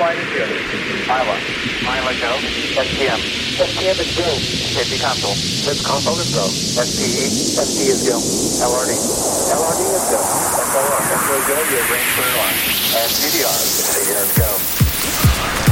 flight is good. Mila. Mila, go. STM. STM is go. KP console. This console is go. SPE. SPE is go. LRD. LRD is go. SLR. SLR go. You have range clear line. And CDR. CDR go.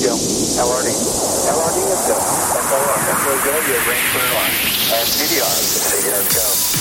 Is go. LRD. LRD is go. SOR. SO go. Your range clear. And CDR. CDR is go.